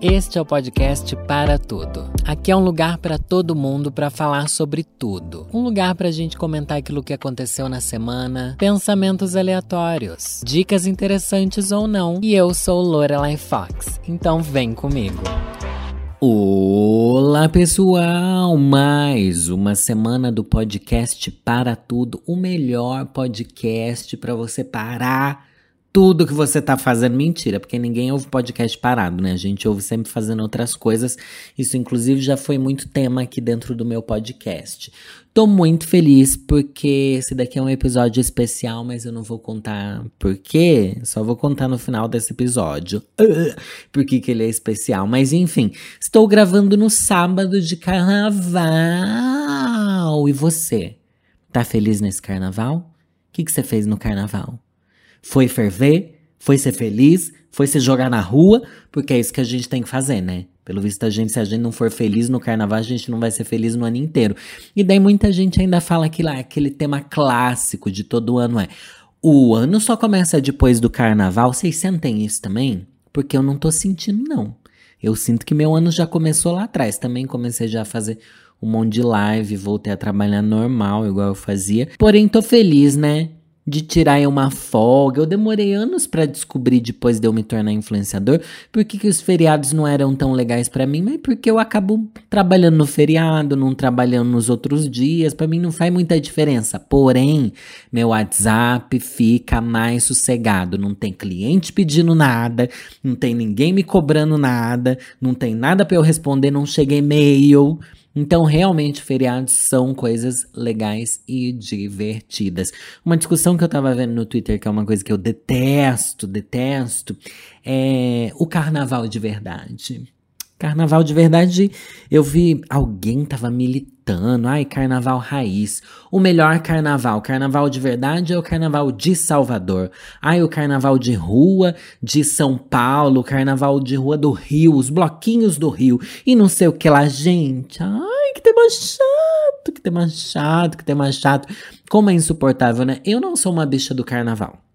Este é o podcast Para Tudo. Aqui é um lugar para todo mundo para falar sobre tudo. Um lugar para a gente comentar aquilo que aconteceu na semana, pensamentos aleatórios, dicas interessantes ou não. E eu sou Lorelai Fox, então vem comigo. Olá pessoal, mais uma semana do podcast Para Tudo, o melhor podcast para você parar tudo que você tá fazendo. Mentira, porque ninguém ouve podcast parado, né? A gente ouve sempre fazendo outras coisas. Isso, inclusive, já foi muito tema aqui dentro do meu podcast. Tô muito feliz porque esse daqui é um episódio especial, mas eu não vou contar por quê. Só vou contar no final desse episódio. por que, ele é especial. Mas enfim, estou gravando no sábado de carnaval. E você? Tá feliz nesse carnaval? O que, que você fez no carnaval? Foi ferver, foi ser feliz, foi se jogar na rua, porque é isso que a gente tem que fazer, né? Pelo visto, a gente, se a gente não for feliz no carnaval, a gente não vai ser feliz no ano inteiro. E daí muita gente ainda fala que lá, aquele tema clássico de todo ano é: o ano só começa depois do carnaval. Vocês sentem isso também? Porque eu não tô sentindo, não. Eu sinto que meu ano já começou lá atrás. Também comecei já a fazer um monte de live, voltei a trabalhar normal, igual eu fazia. Porém, tô feliz, né? De tirar uma folga. Eu demorei anos para descobrir depois de eu me tornar influenciador por que os feriados não eram tão legais para mim, mas porque eu acabo trabalhando no feriado, não trabalhando nos outros dias, para mim não faz muita diferença. Porém, meu WhatsApp fica mais sossegado, não tem cliente pedindo nada, não tem ninguém me cobrando nada, não tem nada para eu responder, não chega e-mail. Então, realmente, feriados são coisas legais e divertidas. Uma discussão que eu tava vendo no Twitter, que é uma coisa que eu detesto, detesto, é o carnaval de verdade. Carnaval de verdade, eu vi alguém tava militando, ai, carnaval raiz. O melhor carnaval, carnaval de verdade é o carnaval de Salvador. Ai, o carnaval de rua de São Paulo, carnaval de rua do Rio, os bloquinhos do Rio e não sei o que lá, gente. Ai, que tema chato, que tema chato, que tema chato. Como é insuportável, né? Eu não sou uma bicha do carnaval.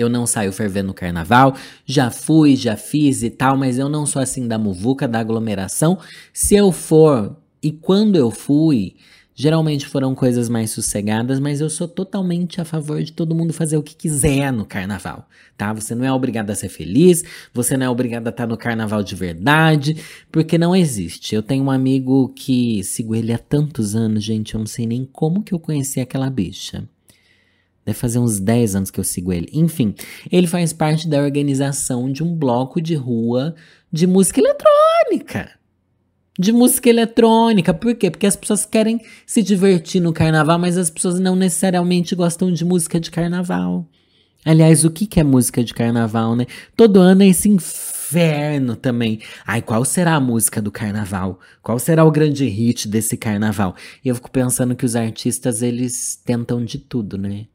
Eu não saio fervendo no carnaval, já fui, já fiz e tal, mas eu não sou assim da muvuca, da aglomeração. Se eu for, e quando eu fui, geralmente foram coisas mais sossegadas, mas eu sou totalmente a favor de todo mundo fazer o que quiser no carnaval, tá? Você não é obrigado a ser feliz, você não é obrigado a estar no carnaval de verdade, porque não existe. Eu tenho um amigo que sigo ele há tantos anos, gente, eu não sei nem como que eu conheci aquela bicha. Deve fazer uns 10 anos que eu sigo ele. Enfim, ele faz parte da organização de um bloco de rua de música eletrônica. De música eletrônica. Por quê? Porque as pessoas querem se divertir no carnaval, mas as pessoas não necessariamente gostam de música de carnaval. Aliás, o que, é música de carnaval, né? Todo ano é esse inferno também. Ai, qual será a música do carnaval? Qual será o grande hit desse carnaval? E eu fico pensando que os artistas, eles tentam de tudo, né?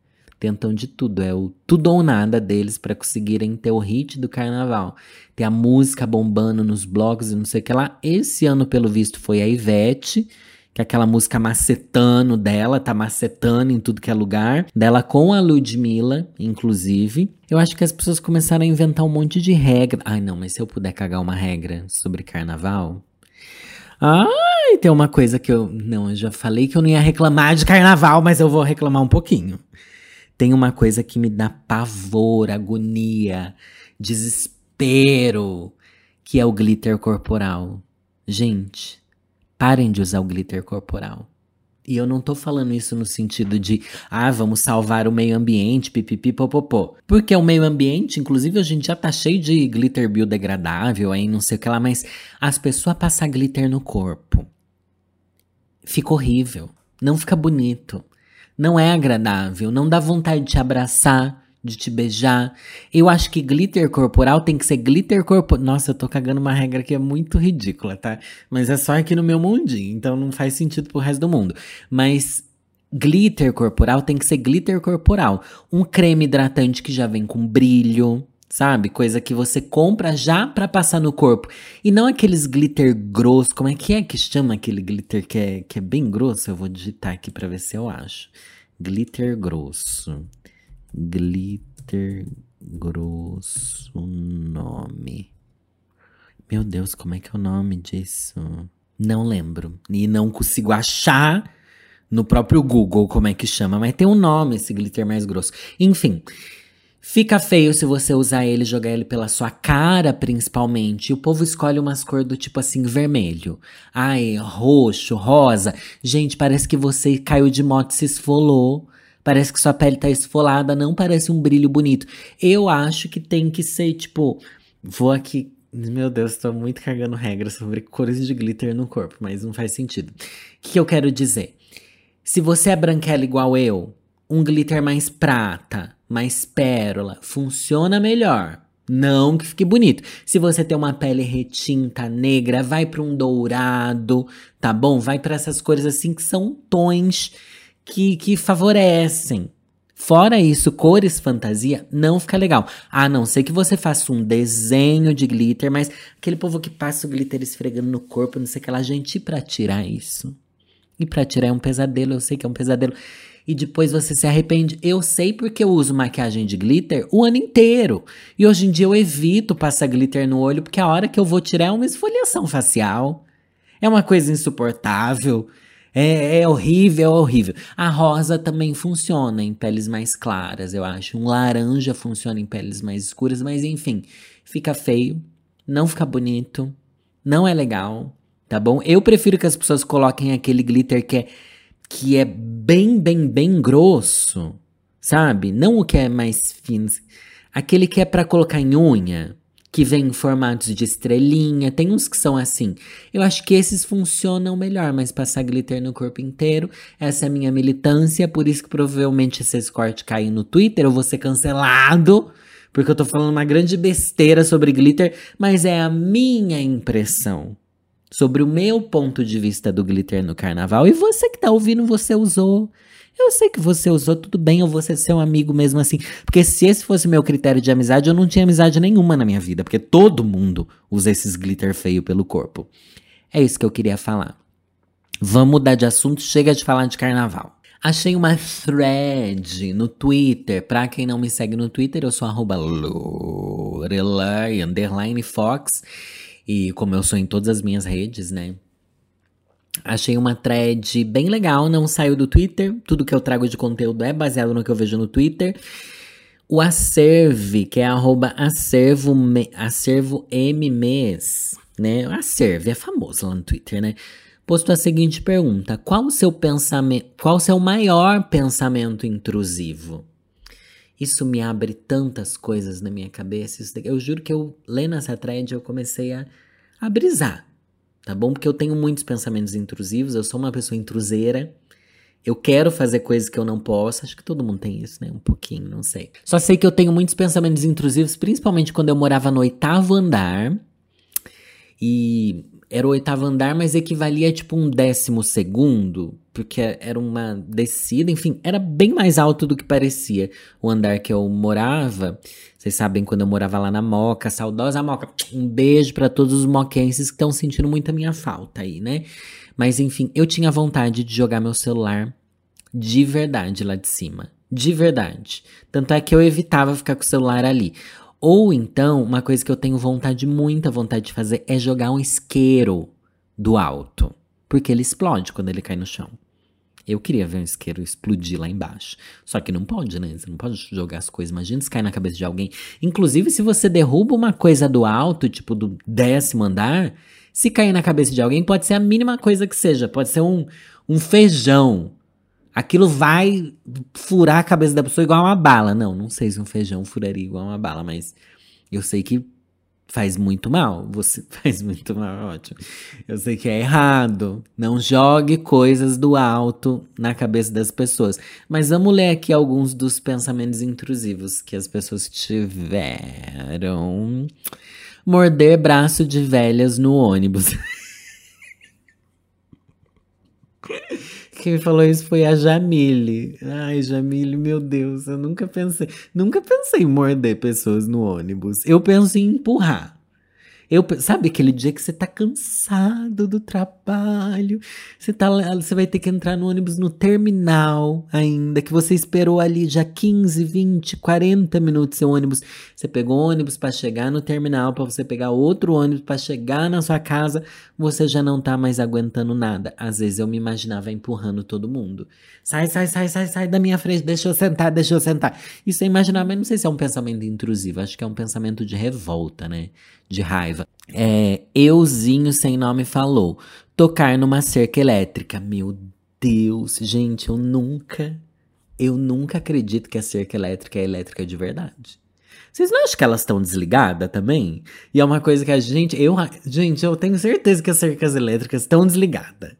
Tentam de tudo, é o tudo ou nada deles para conseguirem ter o hit do carnaval. Ter a música bombando nos blogs e não sei o que lá. Esse ano, pelo visto, foi a Ivete, que é aquela música macetano dela, tá macetando em tudo que é lugar. Dela com a Ludmilla, inclusive. Eu acho que as pessoas começaram a inventar um monte de regra. Ai, não, mas se eu puder cagar uma regra sobre carnaval. Ai, tem uma coisa que eu. Não, eu já falei que eu não ia reclamar de carnaval, mas eu vou reclamar um pouquinho. Tem uma coisa que me dá pavor, agonia, desespero, que é o glitter corporal. Gente, parem de usar o glitter corporal. E eu não tô falando isso no sentido de, ah, vamos salvar o meio ambiente, pipipi, popopô. Porque o meio ambiente, inclusive, a gente já tá cheio de glitter biodegradável aí, não sei o que lá, mas as pessoas passam glitter no corpo. Fica horrível. Não fica bonito. Não é agradável, não dá vontade de te abraçar, de te beijar. Eu acho que glitter corporal tem que ser glitter corporal. Nossa, eu tô cagando uma regra que é muito ridícula, tá? Mas é só aqui no meu mundinho, então não faz sentido pro resto do mundo. Mas glitter corporal tem que ser glitter corporal. Um creme hidratante que já vem com brilho, sabe? Coisa que você compra já para passar no corpo. E não aqueles glitter grosso. Como é que é que chama aquele glitter que é, que é bem grosso? Eu vou digitar aqui para ver se eu acho. Glitter grosso. Glitter grosso nome. Meu Deus, como é que é o nome disso? Não lembro. E não consigo achar no próprio Google como é que chama, mas tem um nome esse glitter mais grosso. Enfim, fica feio se você usar ele e jogar ele pela sua cara, principalmente. O povo escolhe umas cores do tipo assim, vermelho. Ai, roxo, rosa. Gente, parece que você caiu de moto e se esfolou. Parece que sua pele tá esfolada, não parece um brilho bonito. Eu acho que tem que ser, tipo, vou aqui meu Deus, estou muito cagando regras sobre cores de glitter no corpo, mas não faz sentido. O que eu quero dizer? Se você é branquela igual eu, um glitter mais prata, mais pérola, funciona melhor. Não que fique bonito. Se você tem uma pele retinta, negra, vai para um dourado, tá bom? Vai para essas cores assim que são tons que, que favorecem. Fora isso, cores fantasia não fica legal. A não ser que você faça um desenho de glitter, mas aquele povo que passa o glitter esfregando no corpo, não sei o que lá, gente, pra tirar isso. E pra tirar é um pesadelo, eu sei que é um pesadelo. E depois você se arrepende. Eu sei porque eu uso maquiagem de glitter o ano inteiro. E hoje em dia eu evito passar glitter no olho, porque a hora que eu vou tirar é uma esfoliação facial. É uma coisa insuportável. É, é, horrível, é horrível. A rosa também funciona em peles mais claras, eu acho. Um laranja funciona em peles mais escuras, mas enfim, fica feio, não fica bonito, não é legal tá bom? Eu prefiro que as pessoas coloquem aquele glitter que é, que é bem, bem, bem grosso, sabe? Não o que é mais fino. Aquele que é para colocar em unha, que vem em formatos de estrelinha, tem uns que são assim. Eu acho que esses funcionam melhor, mas passar glitter no corpo inteiro, essa é a minha militância, por isso que provavelmente se esse corte cair no Twitter, eu vou ser cancelado, porque eu tô falando uma grande besteira sobre glitter, mas é a minha impressão sobre o meu ponto de vista do glitter no carnaval. E você que tá ouvindo, você usou. Eu sei que você usou, tudo bem, eu vou ser seu amigo mesmo assim. Porque se esse fosse meu critério de amizade, eu não tinha amizade nenhuma na minha vida. Porque todo mundo usa esses glitter feio pelo corpo. É isso que eu queria falar. Vamos mudar de assunto, chega de falar de carnaval. Achei uma thread no Twitter. Pra quem não me segue no Twitter, eu sou arroba Lorelai, underline Fox. E como eu sou em todas as minhas redes, né? Achei uma thread bem legal, não saiu do Twitter. Tudo que eu trago de conteúdo é baseado no que eu vejo no Twitter. O Acerve, que é arroba acervo, acervo né? Acerve é famoso lá no Twitter, né? Postou a seguinte pergunta: qual o seu pensamento, qual o seu maior pensamento intrusivo? Isso me abre tantas coisas na minha cabeça. eu juro que eu, lendo essa thread, eu comecei a, a brisar. Tá bom? Porque eu tenho muitos pensamentos intrusivos, eu sou uma pessoa intruseira. Eu quero fazer coisas que eu não posso. Acho que todo mundo tem isso, né? Um pouquinho, não sei. Só sei que eu tenho muitos pensamentos intrusivos, principalmente quando eu morava no oitavo andar. E era o oitavo andar, mas equivalia a tipo um décimo segundo, porque era uma descida, enfim, era bem mais alto do que parecia o andar que eu morava. Vocês sabem quando eu morava lá na Moca, saudosa Moca. Um beijo para todos os moquenses que estão sentindo muito a minha falta aí, né? Mas enfim, eu tinha vontade de jogar meu celular de verdade lá de cima. De verdade. Tanto é que eu evitava ficar com o celular ali. Ou então, uma coisa que eu tenho vontade, muita vontade de fazer, é jogar um isqueiro do alto. Porque ele explode quando ele cai no chão. Eu queria ver um isqueiro explodir lá embaixo. Só que não pode, né? Você não pode jogar as coisas. Imagina se cai na cabeça de alguém. Inclusive, se você derruba uma coisa do alto, tipo do décimo andar, se cair na cabeça de alguém, pode ser a mínima coisa que seja. Pode ser um, um feijão aquilo vai furar a cabeça da pessoa igual uma bala. Não, não sei se um feijão furaria igual uma bala, mas eu sei que faz muito mal. Você faz muito mal, é ótimo. Eu sei que é errado. Não jogue coisas do alto na cabeça das pessoas. Mas vamos ler aqui alguns dos pensamentos intrusivos que as pessoas tiveram. Morder braço de velhas no ônibus. Quem falou isso foi a Jamile. Ai, Jamile, meu Deus, eu nunca pensei. Nunca pensei em morder pessoas no ônibus. Eu penso em empurrar. Eu, sabe aquele dia que você tá cansado do trabalho, você, tá, você vai ter que entrar no ônibus no terminal ainda, que você esperou ali já 15, 20, 40 minutos seu ônibus. Você pegou ônibus para chegar no terminal, para você pegar outro ônibus para chegar na sua casa, você já não tá mais aguentando nada. Às vezes eu me imaginava empurrando todo mundo. Sai, sai, sai, sai, sai da minha frente, deixa eu sentar, deixa eu sentar. Isso é imaginar, mas não sei se é um pensamento intrusivo, acho que é um pensamento de revolta, né? De raiva. É, euzinho sem nome falou. Tocar numa cerca elétrica. Meu Deus, gente, eu nunca, eu nunca acredito que a cerca elétrica é elétrica de verdade. Vocês não acham que elas estão desligadas também? E é uma coisa que a gente, eu, gente, eu tenho certeza que as cercas elétricas estão desligadas.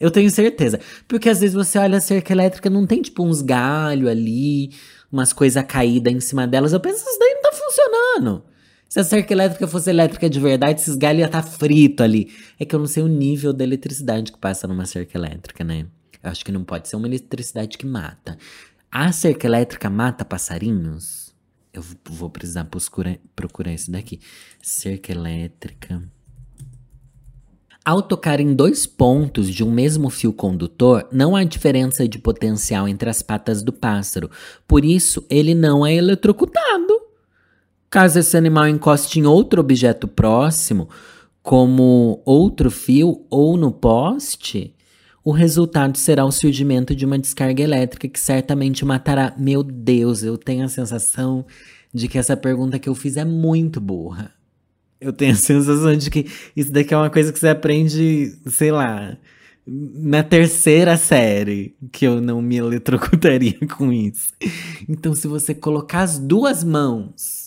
Eu tenho certeza. Porque às vezes você olha a cerca elétrica, não tem tipo uns galhos ali, umas coisas caídas em cima delas. Eu penso, isso daí não tá funcionando. Se a cerca elétrica fosse elétrica de verdade, esses galhos iam estar tá frito ali. É que eu não sei o nível da eletricidade que passa numa cerca elétrica, né? Eu acho que não pode ser uma eletricidade que mata. A cerca elétrica mata passarinhos? Eu vou precisar procurar, procurar isso daqui. Cerca elétrica. Ao tocar em dois pontos de um mesmo fio condutor, não há diferença de potencial entre as patas do pássaro, por isso ele não é eletrocutado. Caso esse animal encoste em outro objeto próximo, como outro fio ou no poste, o resultado será o surgimento de uma descarga elétrica que certamente matará. Meu Deus, eu tenho a sensação de que essa pergunta que eu fiz é muito burra. Eu tenho a sensação de que isso daqui é uma coisa que você aprende, sei lá, na terceira série, que eu não me eletrocutaria com isso. Então, se você colocar as duas mãos,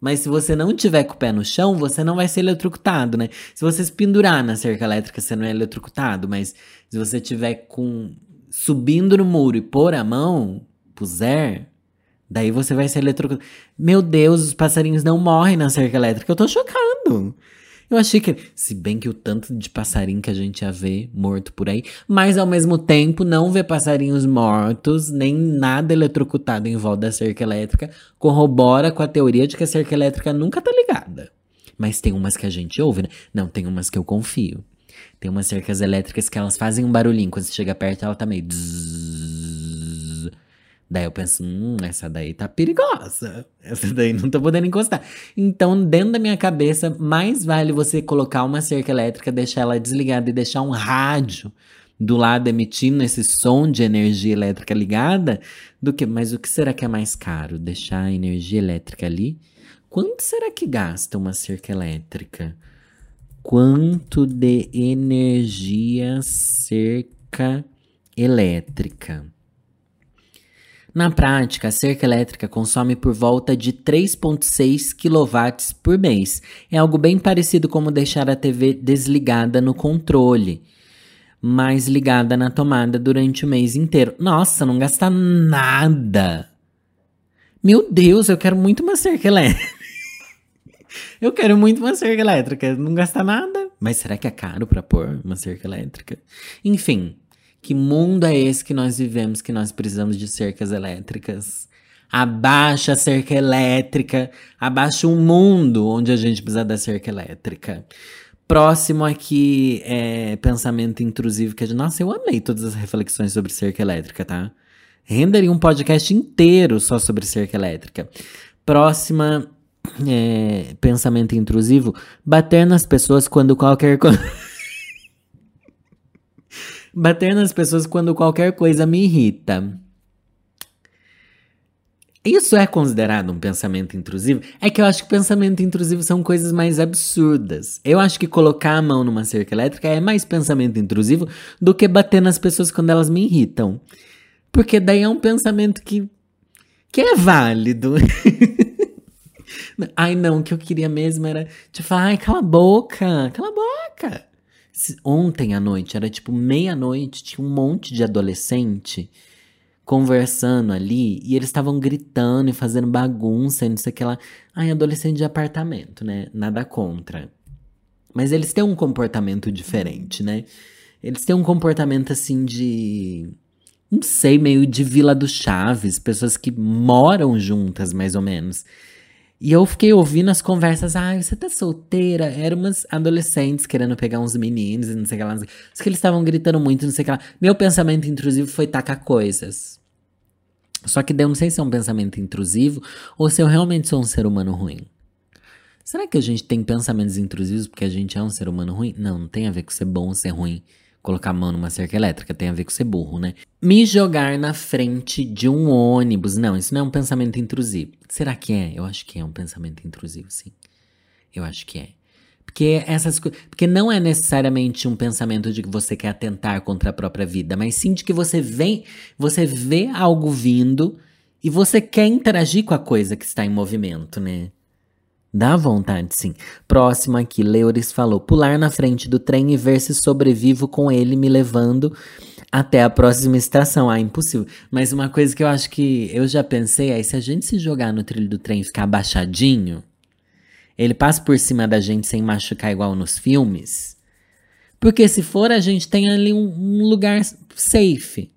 mas se você não tiver com o pé no chão, você não vai ser eletrocutado, né? Se você se pendurar na cerca elétrica, você não é eletrocutado, mas se você tiver com subindo no muro e pôr a mão, puser, Daí você vai ser eletrocutado. Meu Deus, os passarinhos não morrem na cerca elétrica. Eu tô chocado. Eu achei que. Se bem que o tanto de passarinho que a gente ia ver morto por aí. Mas ao mesmo tempo, não ver passarinhos mortos, nem nada eletrocutado em volta da cerca elétrica, corrobora com a teoria de que a cerca elétrica nunca tá ligada. Mas tem umas que a gente ouve, né? Não, tem umas que eu confio. Tem umas cercas elétricas que elas fazem um barulhinho. Quando você chega perto, ela tá meio. Daí eu penso, hum, essa daí tá perigosa. Essa daí não tô podendo encostar. Então, dentro da minha cabeça, mais vale você colocar uma cerca elétrica, deixar ela desligada e deixar um rádio do lado emitindo esse som de energia elétrica ligada, do que. Mas o que será que é mais caro? Deixar a energia elétrica ali? Quanto será que gasta uma cerca elétrica? Quanto de energia cerca elétrica? Na prática, a cerca elétrica consome por volta de 3,6 kW por mês. É algo bem parecido como deixar a TV desligada no controle, mas ligada na tomada durante o mês inteiro. Nossa, não gasta nada! Meu Deus, eu quero muito uma cerca elétrica. eu quero muito uma cerca elétrica. Não gasta nada. Mas será que é caro para pôr uma cerca elétrica? Enfim, que mundo é esse que nós vivemos que nós precisamos de cercas elétricas? Abaixa a cerca elétrica, abaixa o um mundo onde a gente precisa da cerca elétrica. Próximo aqui é pensamento intrusivo que é de nossa, eu amei todas as reflexões sobre cerca elétrica, tá? Renderia um podcast inteiro só sobre cerca elétrica. Próxima é, pensamento intrusivo, bater nas pessoas quando qualquer coisa Bater nas pessoas quando qualquer coisa me irrita. Isso é considerado um pensamento intrusivo? É que eu acho que pensamento intrusivo são coisas mais absurdas. Eu acho que colocar a mão numa cerca elétrica é mais pensamento intrusivo do que bater nas pessoas quando elas me irritam. Porque daí é um pensamento que, que é válido. ai, não, o que eu queria mesmo era tipo, ai, cala a boca, cala a boca. Ontem à noite, era tipo meia-noite, tinha um monte de adolescente conversando ali e eles estavam gritando e fazendo bagunça e não sei o que lá. Ai, adolescente de apartamento, né? Nada contra. Mas eles têm um comportamento diferente, né? Eles têm um comportamento assim de. Não sei, meio de Vila do Chaves, pessoas que moram juntas, mais ou menos. E eu fiquei ouvindo as conversas, ah, você tá solteira? Eram umas adolescentes querendo pegar uns meninos e não sei o que lá. Sei. que eles estavam gritando muito, não sei o que lá. Meu pensamento intrusivo foi tacar coisas. Só que daí eu não sei se é um pensamento intrusivo ou se eu realmente sou um ser humano ruim. Será que a gente tem pensamentos intrusivos porque a gente é um ser humano ruim? Não, não tem a ver com ser bom ou ser ruim. Colocar a mão numa cerca elétrica tem a ver com ser burro, né? Me jogar na frente de um ônibus. Não, isso não é um pensamento intrusivo. Será que é? Eu acho que é um pensamento intrusivo, sim. Eu acho que é. Porque essas porque não é necessariamente um pensamento de que você quer atentar contra a própria vida, mas sim de que você vem, você vê algo vindo e você quer interagir com a coisa que está em movimento, né? Dá vontade, sim. Próximo aqui, Leures falou: pular na frente do trem e ver se sobrevivo com ele me levando até a próxima estação. Ah, impossível. Mas uma coisa que eu acho que eu já pensei é: se a gente se jogar no trilho do trem e ficar abaixadinho, ele passa por cima da gente sem machucar igual nos filmes. Porque se for, a gente tem ali um, um lugar safe.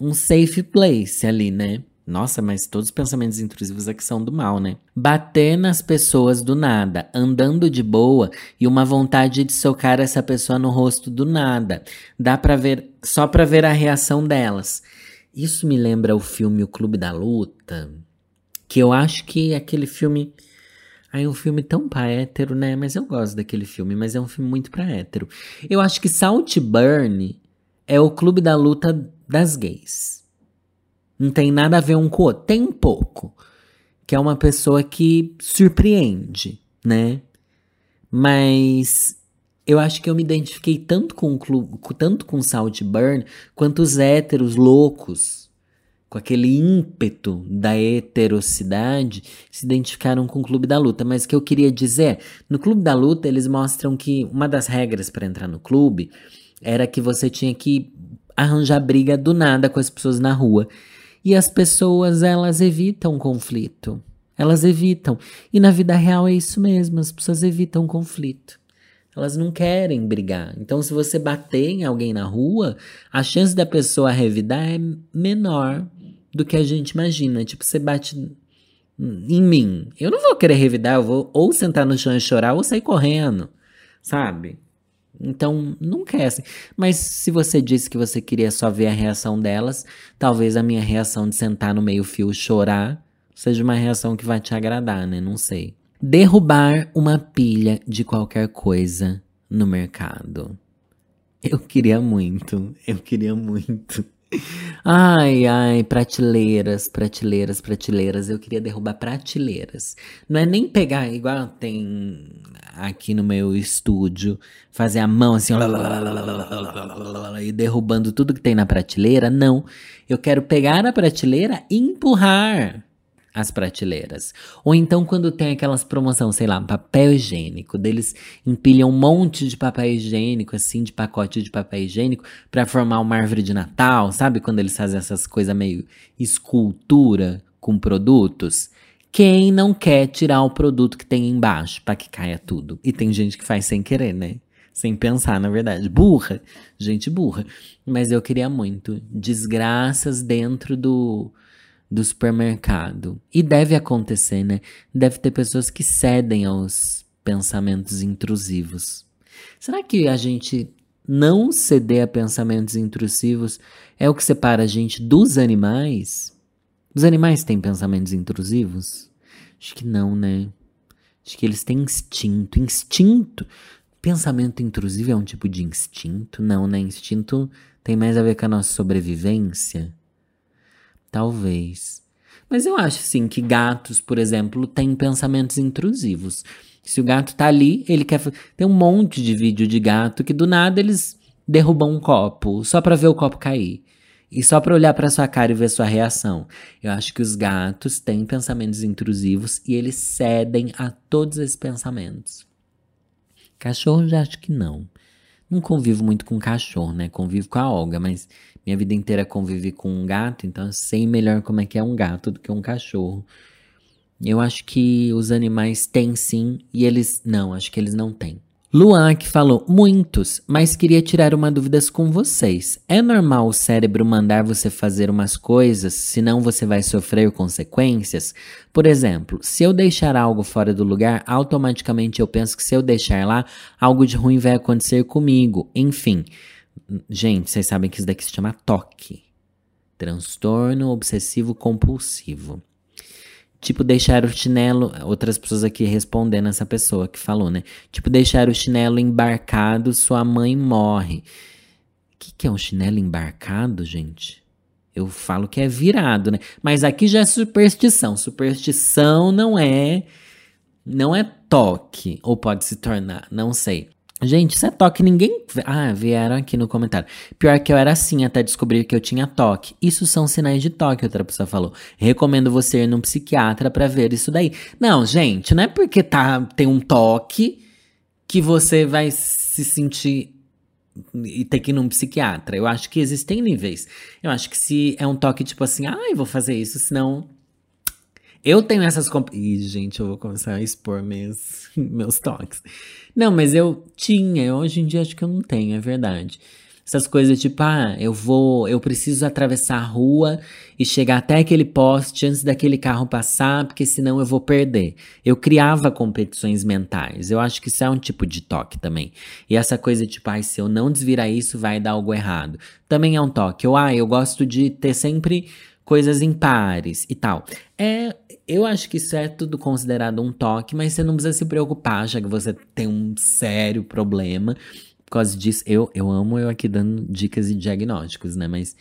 Um safe place ali, né? Nossa, mas todos os pensamentos intrusivos aqui são do mal, né? Bater nas pessoas do nada, andando de boa e uma vontade de socar essa pessoa no rosto do nada. Dá para ver, só para ver a reação delas. Isso me lembra o filme O Clube da Luta, que eu acho que é aquele filme é um filme tão pra hétero, né? Mas eu gosto daquele filme, mas é um filme muito pra hétero. Eu acho que Saltburn é o clube da luta das gays. Não tem nada a ver um com o outro. Tem um pouco. Que é uma pessoa que surpreende, né? Mas eu acho que eu me identifiquei tanto com o clube, tanto com Saltburn, quanto os héteros loucos, com aquele ímpeto da heterocidade, se identificaram com o Clube da Luta. Mas o que eu queria dizer, no Clube da Luta eles mostram que uma das regras para entrar no clube era que você tinha que arranjar briga do nada com as pessoas na rua. E as pessoas, elas evitam conflito. Elas evitam. E na vida real é isso mesmo, as pessoas evitam conflito. Elas não querem brigar. Então, se você bater em alguém na rua, a chance da pessoa revidar é menor do que a gente imagina. Tipo, você bate em mim. Eu não vou querer revidar, eu vou ou sentar no chão e chorar ou sair correndo, sabe? Então, não quer assim. Mas se você disse que você queria só ver a reação delas, talvez a minha reação de sentar no meio-fio chorar seja uma reação que vai te agradar, né? Não sei. Derrubar uma pilha de qualquer coisa no mercado. Eu queria muito, eu queria muito. Ai, ai, prateleiras, prateleiras, prateleiras. Eu queria derrubar prateleiras. Não é nem pegar, igual tem aqui no meu estúdio, fazer a mão assim, e derrubando tudo que tem na prateleira. Não. Eu quero pegar a prateleira e empurrar as prateleiras. Ou então quando tem aquelas promoções, sei lá, papel higiênico, deles empilham um monte de papel higiênico, assim, de pacote de papel higiênico, para formar uma árvore de Natal, sabe? Quando eles fazem essas coisas meio escultura com produtos. Quem não quer tirar o produto que tem embaixo para que caia tudo? E tem gente que faz sem querer, né? Sem pensar, na verdade. Burra. Gente burra. Mas eu queria muito. Desgraças dentro do do supermercado. E deve acontecer, né? Deve ter pessoas que cedem aos pensamentos intrusivos. Será que a gente não ceder a pensamentos intrusivos é o que separa a gente dos animais? Os animais têm pensamentos intrusivos? Acho que não, né? Acho que eles têm instinto. Instinto. Pensamento intrusivo é um tipo de instinto? Não, né? Instinto tem mais a ver com a nossa sobrevivência. Talvez. Mas eu acho, sim, que gatos, por exemplo, têm pensamentos intrusivos. Se o gato tá ali, ele quer. Tem um monte de vídeo de gato que do nada eles derrubam um copo só para ver o copo cair. E só para olhar para sua cara e ver sua reação. Eu acho que os gatos têm pensamentos intrusivos e eles cedem a todos esses pensamentos. Cachorro já acho que não. Não convivo muito com cachorro, né? Convivo com a Olga, mas minha vida inteira convivi com um gato, então eu sei melhor como é que é um gato do que um cachorro. Eu acho que os animais têm sim, e eles não, acho que eles não têm. Luan que falou muitos, mas queria tirar uma dúvida com vocês. É normal o cérebro mandar você fazer umas coisas, senão você vai sofrer consequências? Por exemplo, se eu deixar algo fora do lugar, automaticamente eu penso que se eu deixar lá, algo de ruim vai acontecer comigo. Enfim, gente, vocês sabem que isso daqui se chama toque. Transtorno obsessivo compulsivo. Tipo, deixar o chinelo. Outras pessoas aqui respondendo essa pessoa que falou, né? Tipo, deixar o chinelo embarcado, sua mãe morre. O que, que é um chinelo embarcado, gente? Eu falo que é virado, né? Mas aqui já é superstição. Superstição não é. Não é toque. Ou pode se tornar, não sei. Gente, isso é toque, ninguém. Ah, vieram aqui no comentário. Pior que eu era assim até descobrir que eu tinha toque. Isso são sinais de toque, outra pessoa falou. Recomendo você ir num psiquiatra para ver isso daí. Não, gente, não é porque tá, tem um toque que você vai se sentir e ter que ir num psiquiatra. Eu acho que existem níveis. Eu acho que se é um toque tipo assim, ai, ah, vou fazer isso, senão eu tenho essas. Comp... Ih, gente, eu vou começar a expor meus, meus toques. Não, mas eu tinha, hoje em dia acho que eu não tenho, é verdade. Essas coisas tipo, ah, eu vou, eu preciso atravessar a rua e chegar até aquele poste antes daquele carro passar, porque senão eu vou perder. Eu criava competições mentais. Eu acho que isso é um tipo de toque também. E essa coisa tipo, ah, se eu não desvirar isso, vai dar algo errado. Também é um toque. Eu, ah, eu gosto de ter sempre coisas impares e tal. É, eu acho que isso é tudo considerado um toque, mas você não precisa se preocupar, já que você tem um sério problema. Por causa disso, eu, eu amo eu aqui dando dicas e diagnósticos, né? Mas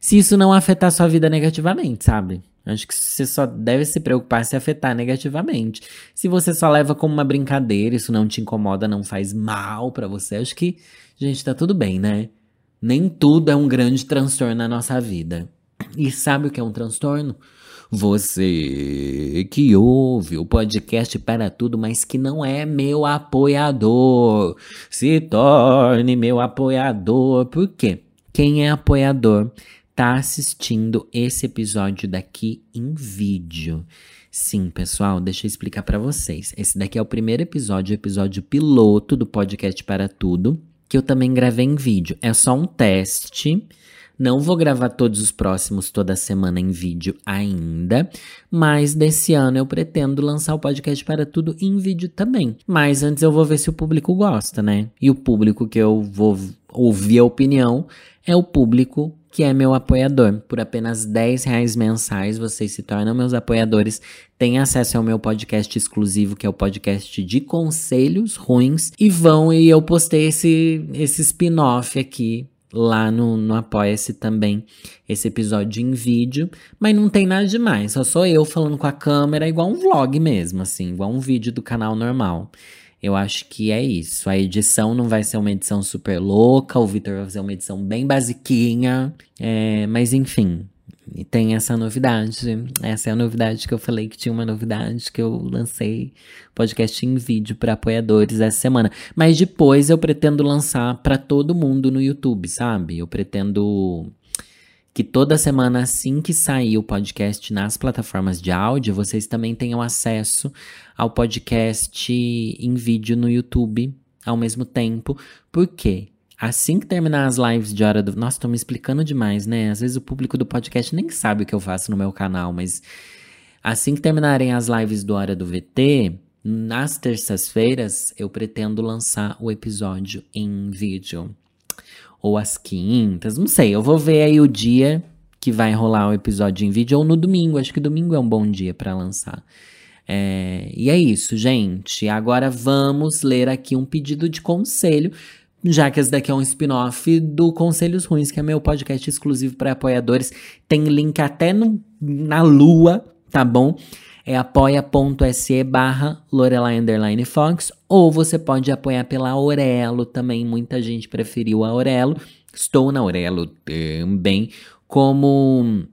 se isso não afetar sua vida negativamente, sabe? Acho que você só deve se preocupar se afetar negativamente. Se você só leva como uma brincadeira, isso não te incomoda, não faz mal para você, acho que, gente, tá tudo bem, né? Nem tudo é um grande transtorno na nossa vida. E sabe o que é um transtorno? Você que ouve o podcast para tudo, mas que não é meu apoiador, se torne meu apoiador. Por quê? Quem é apoiador tá assistindo esse episódio daqui em vídeo. Sim, pessoal, deixa eu explicar para vocês. Esse daqui é o primeiro episódio, o episódio piloto do podcast para tudo, que eu também gravei em vídeo. É só um teste não vou gravar todos os próximos toda semana em vídeo ainda, mas desse ano eu pretendo lançar o podcast para tudo em vídeo também. Mas antes eu vou ver se o público gosta, né? E o público que eu vou ouvir a opinião é o público que é meu apoiador. Por apenas 10 reais mensais, vocês se tornam meus apoiadores, têm acesso ao meu podcast exclusivo, que é o podcast de conselhos ruins, e vão e eu postei esse, esse spin-off aqui lá no, no Apoia-se também esse episódio em vídeo, mas não tem nada demais, só sou eu falando com a câmera, igual um vlog mesmo, assim, igual um vídeo do canal normal. Eu acho que é isso. A edição não vai ser uma edição super louca, o Victor vai fazer uma edição bem basiquinha, é, mas enfim, e tem essa novidade. Essa é a novidade que eu falei que tinha uma novidade que eu lancei podcast em vídeo para apoiadores essa semana. Mas depois eu pretendo lançar para todo mundo no YouTube, sabe? Eu pretendo que toda semana assim que sair o podcast nas plataformas de áudio, vocês também tenham acesso ao podcast em vídeo no YouTube ao mesmo tempo. Por quê? Assim que terminar as lives de hora do. Nossa, tô me explicando demais, né? Às vezes o público do podcast nem sabe o que eu faço no meu canal, mas assim que terminarem as lives do Hora do VT, nas terças-feiras eu pretendo lançar o episódio em vídeo. Ou às quintas, não sei. Eu vou ver aí o dia que vai rolar o episódio em vídeo, ou no domingo. Acho que domingo é um bom dia para lançar. É, e é isso, gente. Agora vamos ler aqui um pedido de conselho já que esse daqui é um spin-off do Conselhos Ruins, que é meu podcast exclusivo para apoiadores. Tem link até no, na lua, tá bom? É apoia.se barra Lorelai Underline Fox, ou você pode apoiar pela Aurelo também, muita gente preferiu a Aurelo. Estou na Aurelo também, como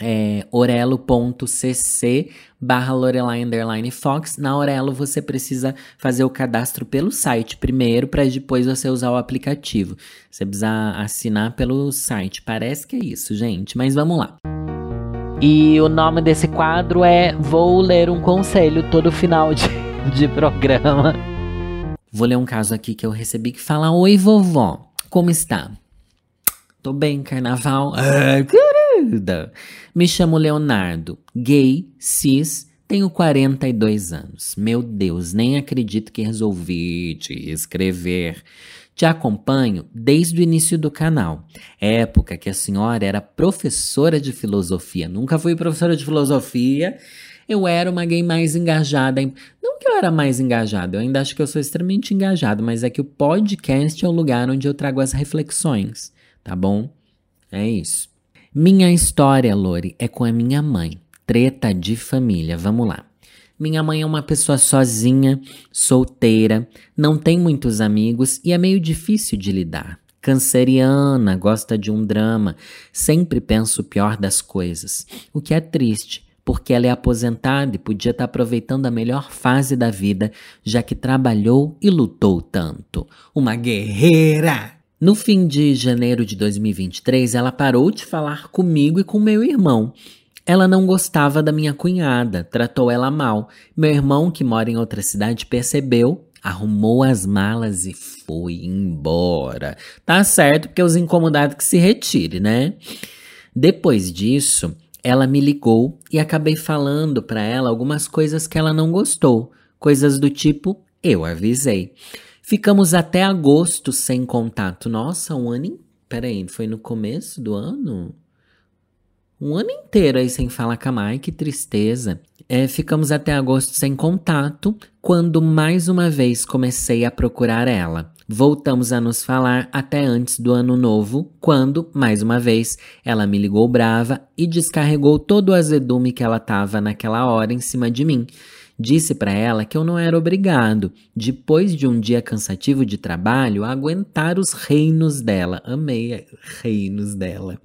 é, orelo.cc barra Lorelai Underline Fox. Na Orelo você precisa fazer o cadastro pelo site primeiro, para depois você usar o aplicativo. Você precisa assinar pelo site. Parece que é isso, gente, mas vamos lá. E o nome desse quadro é Vou Ler um Conselho todo final de, de programa. Vou ler um caso aqui que eu recebi que fala: Oi, vovó, como está? Tô bem, carnaval. Ah, Me chamo Leonardo, gay, cis, tenho 42 anos. Meu Deus, nem acredito que resolvi te escrever. Te acompanho desde o início do canal, época que a senhora era professora de filosofia. Nunca fui professora de filosofia. Eu era uma gay mais engajada. Em... Não que eu era mais engajada, eu ainda acho que eu sou extremamente engajado, mas é que o podcast é o lugar onde eu trago as reflexões, tá bom? É isso. Minha história, Lori, é com a minha mãe. Treta de família. Vamos lá. Minha mãe é uma pessoa sozinha, solteira, não tem muitos amigos e é meio difícil de lidar. Canceriana, gosta de um drama, sempre pensa o pior das coisas, o que é triste, porque ela é aposentada e podia estar aproveitando a melhor fase da vida, já que trabalhou e lutou tanto. Uma guerreira! No fim de janeiro de 2023, ela parou de falar comigo e com meu irmão. Ela não gostava da minha cunhada, tratou ela mal. Meu irmão, que mora em outra cidade, percebeu, arrumou as malas e foi embora. Tá certo, porque os incomodados que se retire, né? Depois disso, ela me ligou e acabei falando para ela algumas coisas que ela não gostou, coisas do tipo eu avisei. Ficamos até agosto sem contato. Nossa, um ano. Peraí, foi no começo do ano? um ano inteiro aí sem falar com a Mai, que tristeza. É, ficamos até agosto sem contato, quando mais uma vez comecei a procurar ela. Voltamos a nos falar até antes do ano novo, quando, mais uma vez, ela me ligou brava e descarregou todo o azedume que ela tava naquela hora em cima de mim. Disse para ela que eu não era obrigado, depois de um dia cansativo de trabalho, a aguentar os reinos dela. Amei reinos dela.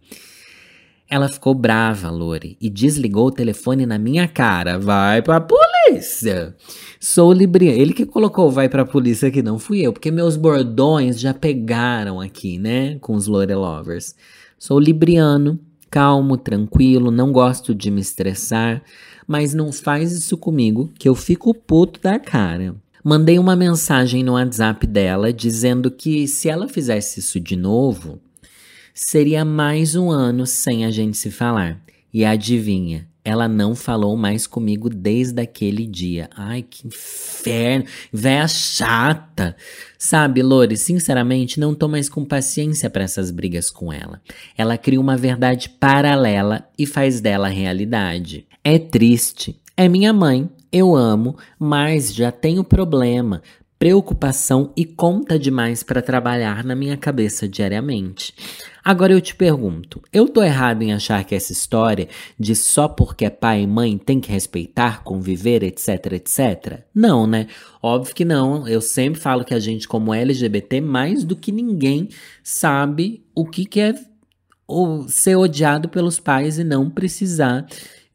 Ela ficou brava, Lore, e desligou o telefone na minha cara. Vai pra polícia! Sou libriano. Ele que colocou vai pra polícia aqui, não fui eu, porque meus bordões já pegaram aqui, né? Com os Lore Lovers. Sou libriano, calmo, tranquilo, não gosto de me estressar, mas não faz isso comigo que eu fico puto da cara. Mandei uma mensagem no WhatsApp dela dizendo que se ela fizesse isso de novo, Seria mais um ano sem a gente se falar. E adivinha, ela não falou mais comigo desde aquele dia. Ai, que inferno. Véia chata. Sabe, Lore, sinceramente, não tô mais com paciência para essas brigas com ela. Ela cria uma verdade paralela e faz dela realidade. É triste. É minha mãe. Eu amo, mas já tenho problema preocupação e conta demais para trabalhar na minha cabeça diariamente. Agora eu te pergunto, eu tô errado em achar que essa história de só porque é pai e mãe tem que respeitar, conviver, etc, etc? Não, né? Óbvio que não. Eu sempre falo que a gente como LGBT mais do que ninguém sabe o que que é ser odiado pelos pais e não precisar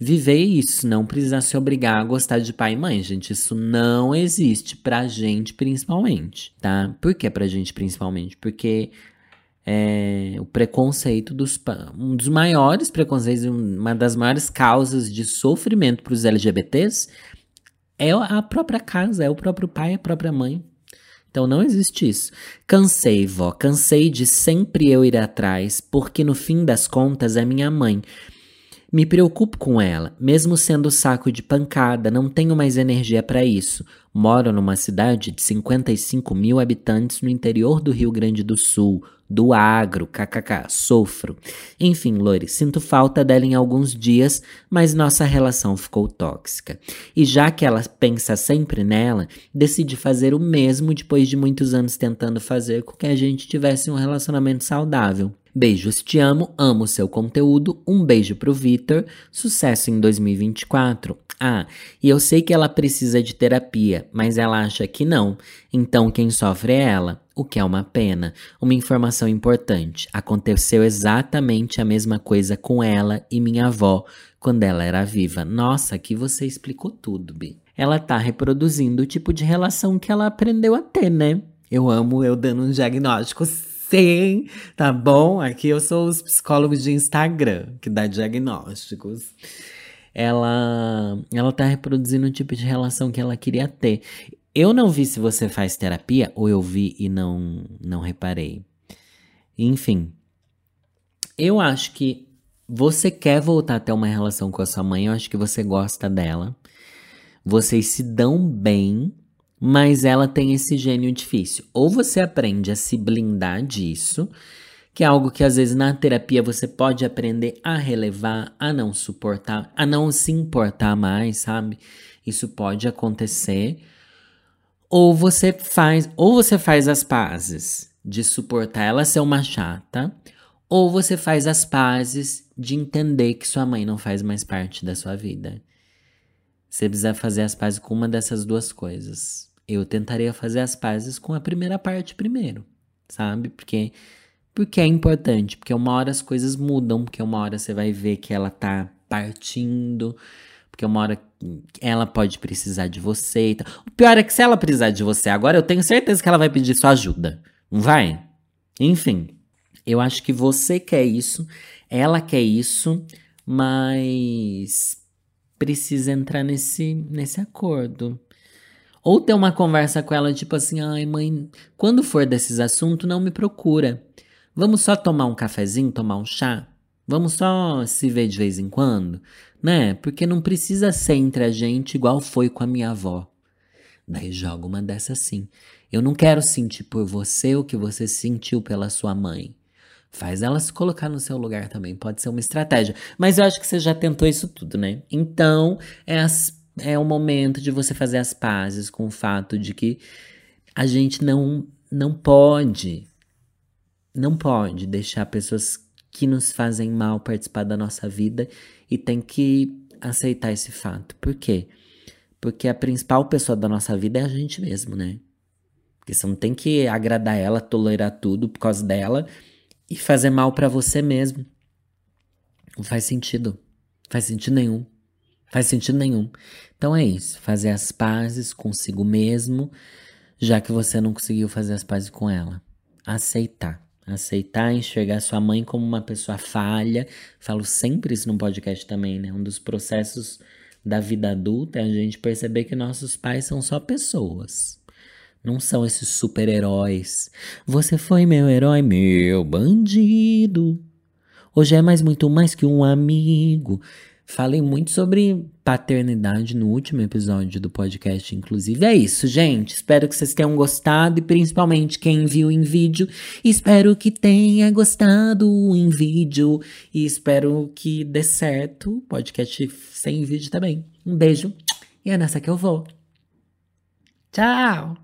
viver isso, não precisar se obrigar a gostar de pai e mãe, gente. Isso não existe pra gente principalmente, tá? Por que pra gente principalmente? Porque é, o preconceito dos um dos maiores preconceitos, uma das maiores causas de sofrimento para os LGBTs é a própria casa, é o próprio pai, a própria mãe. Então não existe isso. Cansei, vó, cansei de sempre eu ir atrás, porque no fim das contas é minha mãe. Me preocupo com ela, mesmo sendo saco de pancada, não tenho mais energia para isso. Moro numa cidade de 55 mil habitantes no interior do Rio Grande do Sul, do agro, kkk, sofro. Enfim, Lori, sinto falta dela em alguns dias, mas nossa relação ficou tóxica. E já que ela pensa sempre nela, decidi fazer o mesmo depois de muitos anos tentando fazer com que a gente tivesse um relacionamento saudável. Beijos, te amo, amo seu conteúdo. Um beijo pro Vitor. Sucesso em 2024. Ah, e eu sei que ela precisa de terapia, mas ela acha que não. Então quem sofre é ela, o que é uma pena. Uma informação importante: aconteceu exatamente a mesma coisa com ela e minha avó quando ela era viva. Nossa, aqui você explicou tudo, Bi. Ela tá reproduzindo o tipo de relação que ela aprendeu a ter, né? Eu amo eu dando um diagnóstico Sim, tá bom? Aqui eu sou os psicólogos de Instagram, que dá diagnósticos. Ela, ela tá reproduzindo o tipo de relação que ela queria ter. Eu não vi se você faz terapia ou eu vi e não não reparei. Enfim, eu acho que você quer voltar a ter uma relação com a sua mãe, eu acho que você gosta dela. Vocês se dão bem, mas ela tem esse gênio difícil. Ou você aprende a se blindar disso, que é algo que às vezes na terapia você pode aprender a relevar, a não suportar, a não se importar mais, sabe? Isso pode acontecer. Ou você faz, ou você faz as pazes de suportar ela ser uma chata, ou você faz as pazes de entender que sua mãe não faz mais parte da sua vida. Você precisa fazer as pazes com uma dessas duas coisas. Eu tentaria fazer as pazes com a primeira parte primeiro, sabe? Porque porque é importante, porque uma hora as coisas mudam, porque uma hora você vai ver que ela tá partindo, porque uma hora ela pode precisar de você. Então, o pior é que se ela precisar de você agora, eu tenho certeza que ela vai pedir sua ajuda. Não vai? Enfim, eu acho que você quer isso, ela quer isso, mas precisa entrar nesse, nesse acordo. Ou ter uma conversa com ela, tipo assim, ai mãe, quando for desses assuntos, não me procura. Vamos só tomar um cafezinho, tomar um chá? Vamos só se ver de vez em quando? Né? Porque não precisa ser entre a gente igual foi com a minha avó. Daí joga uma dessa assim. Eu não quero sentir por você o que você sentiu pela sua mãe. Faz ela se colocar no seu lugar também. Pode ser uma estratégia. Mas eu acho que você já tentou isso tudo, né? Então, é, as, é o momento de você fazer as pazes com o fato de que a gente não, não pode, não pode deixar pessoas que nos fazem mal participar da nossa vida e tem que aceitar esse fato. Por quê? Porque a principal pessoa da nossa vida é a gente mesmo, né? Porque você não tem que agradar ela, tolerar tudo por causa dela e fazer mal para você mesmo. Não faz sentido. Faz sentido nenhum. Faz sentido nenhum. Então é isso. Fazer as pazes consigo mesmo, já que você não conseguiu fazer as pazes com ela. Aceitar. Aceitar enxergar sua mãe como uma pessoa falha. Falo sempre isso no podcast também, né? Um dos processos da vida adulta é a gente perceber que nossos pais são só pessoas. Não são esses super-heróis. Você foi meu herói, meu bandido. Hoje é mais muito mais que um amigo. Falei muito sobre paternidade no último episódio do podcast, inclusive. É isso, gente. Espero que vocês tenham gostado e principalmente quem viu em vídeo. Espero que tenha gostado em vídeo e espero que dê certo. Podcast sem vídeo também. Um beijo e é nessa que eu vou. Tchau!